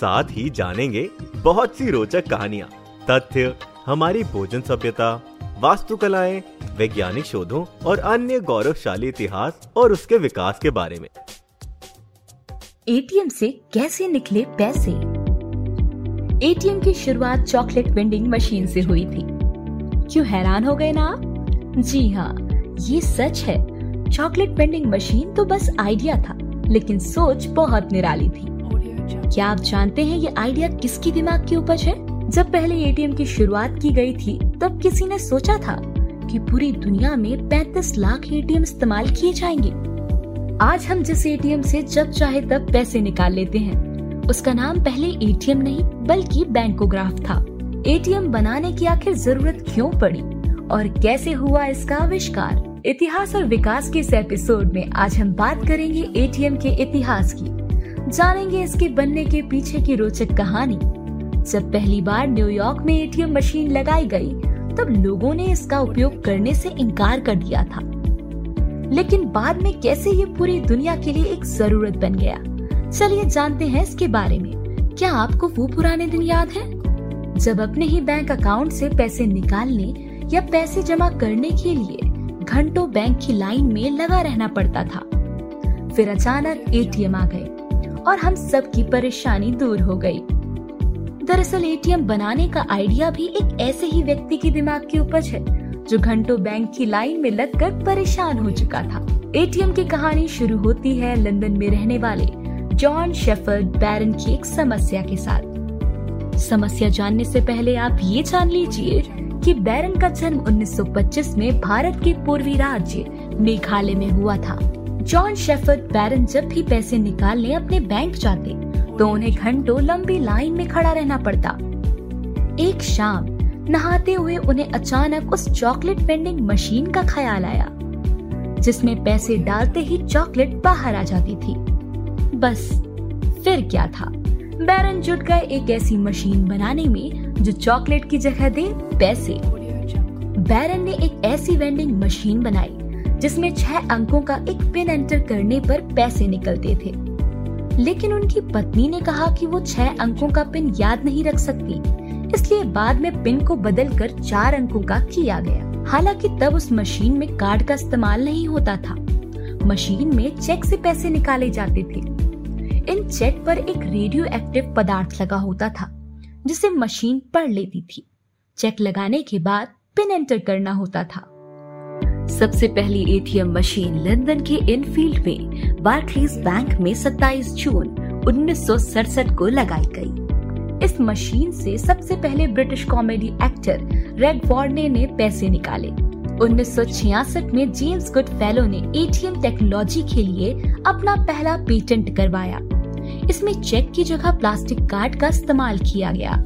साथ ही जानेंगे बहुत सी रोचक कहानियाँ, तथ्य, हमारी भोजन सभ्यता, वास्तुकलाएँ, वैज्ञानिक शोधों और अन्य गौरवशाली इतिहास और उसके विकास के बारे में। एटीएम से कैसे निकले पैसे? एटीएम की शुरुआत चॉकलेट वेंडिंग मशीन से हुई थी। क्यों हैरान हो गए ना आप? जी हाँ ये सच है। चॉकलेट वेंडिंग मशीन तो बस आइडिया था, लेकिन सोच बहुत निराली थी। क्या आप जानते हैं ये आइडिया किसकी दिमाग की उपज है? जब पहले एटीएम की शुरुआत की गई थी, तब किसी ने सोचा था कि पूरी दुनिया में 35 लाख एटीएम इस्तेमाल किए जाएँगे। आज हम जिस एटीएम से जब चाहे तब पैसे निकाल लेते हैं। उसका नाम पहले एटीएम नहीं, बल्कि बैंकोग्राफ था। एटीएम बनाने की आखिर ज़रूरत क्यों पड़ी? और कैसे हुआ इसका आविष्कार? इतिहास और विकास के इस एपिसोड में आज हम बात करेंगे एटीएम के इतिहास की। जानेंगे इसके बनने के पीछे की रोचक कहानी। जब पहली बार न्यूयॉर्क में एटीएम मशीन लगाई गई, तब लोगों ने इसका उपयोग करने से इनकार कर दिया था। लेकिन बाद में कैसे ये पूरी दुनिया के लिए एक ज़रूरत बन गया? चलिए जानते हैं इसके बारे में। क्या आपको वो पुराने दिन याद है? जब अपने ही बैंक अकाउंट से पैसे निकालने या पैसे जमा करने के लिए घंटों बैंक की लाइन में लगा रहना पड़ता था। फिर अचानक एटीएम आ गए। और हम सब की परेशानी दूर हो गई। दरअसल एटीएम बनाने का आइडिया भी एक ऐसे ही व्यक्ति की दिमाग की उपज है, जो घंटों बैंक की लाइन में लगकर परेशान हो चुका था। एटीएम की कहानी शुरू होती है लंदन में रहने वाले जॉन शेफर्ड बैरन की एक समस्या के साथ। समस्या जानने से पहले आप ये जान लीजिए कि बैरन का जन्म 1925 में भारत के पूर्वी राज्य मेघालय में हुआ था। जॉन शेफर्ड बैरन जब भी पैसे निकालने अपने बैंक जाते तो उन्हें घंटों लंबी लाइन में खड़ा रहना पड़ता। एक शाम, नहाते हुए उन्हें अचानक उस चॉकलेट वेंडिंग मशीन का ख्याल आया, जिसमें पैसे डालते ही चॉकलेट बाहर आ जाती थी। बस, फिर क्या था? बैरन जुट गए एक ऐसी मशीन बनाने में, जो चॉकलेट की जगह दे पैसे। बैरन ने एक ऐसी वेंडिंग मशीन बनाई जिसमें छह अंकों का एक पिन एंटर करने पर पैसे निकलते थे। लेकिन उनकी पत्नी ने कहा कि वो छह अंकों का पिन याद नहीं रख सकती। इसलिए बाद में पिन को बदल कर चार अंकों का किया गया। हालाँकि तब उस मशीन में कार्ड का इस्तेमाल नहीं होता था। मशीन में चेक से पैसे निकाले जाते थे। इन चेक पर एक रेडियो एक्टिव पदार्थ लगा होता था, जिसे मशीन पढ़ लेती थी। चेक लगाने के बाद पिन एंटर करना होता था। सबसे पहली एटीएम मशीन लंदन के इनफील्ड में बार्कलीज बैंक में 27 जून उन्नीस सौ सड़सठ को लगाई गई। इस मशीन से सबसे पहले British comedy actor Reg Varney ने पैसे निकाले। 1966 में जेम्स गुड फेलो ने एटीएम टेक्नोलॉजी के लिए अपना पहला पेटेंट करवाया। इसमें चेक की जगह प्लास्टिक कार्ड का इस्तेमाल किया गया,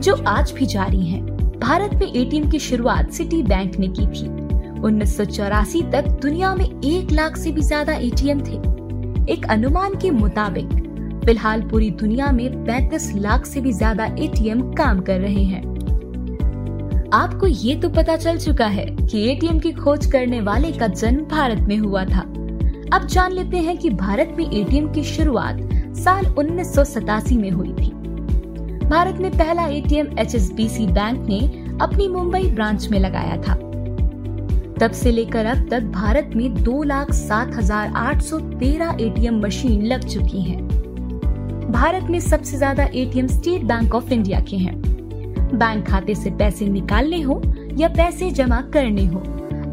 जो आज भी जारी है। भारत में एटीएम की शुरुआत सिटी बैंक ने की थी। उन्नीस सौ चौरासी तक दुनिया में एक लाख से भी ज़्यादा एटीएम थे। एक अनुमान के मुताबिक, फ़िलहाल पूरी दुनिया में 35 लाख से भी ज़्यादा एटीएम काम कर रहे हैं। आपको ये तो पता चल चुका है कि एटीएम की खोज करने वाले का जन्म भारत में हुआ था। अब जान लेते हैं कि भारत में एटीएम की शुरुआत साल उन्नीस सौ सतासी में हुई थी। भारत में पहला एटीएम एच बैंक ने अपनी मुंबई ब्रांच में लगाया था। तब से लेकर अब तक भारत में दो लाख सात हज़ार आठ सौ तेरह एटीएम मशीन लग चुकी हैं। भारत में सबसे ज़्यादा ATM State Bank of India के हैं। बैंक खाते से पैसे निकालने हो या पैसे जमा करने हो,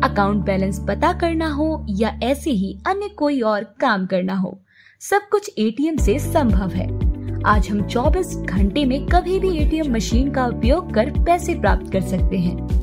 अकाउंट बैलेंस पता करना हो या ऐसे ही अन्य कोई और काम करना हो, सब कुछ एटीएम से संभव है। आज हम 24 घंटे में कभी भी एटीएम मशीन का उपयोग कर पैसे प्राप्त कर सकते हैं।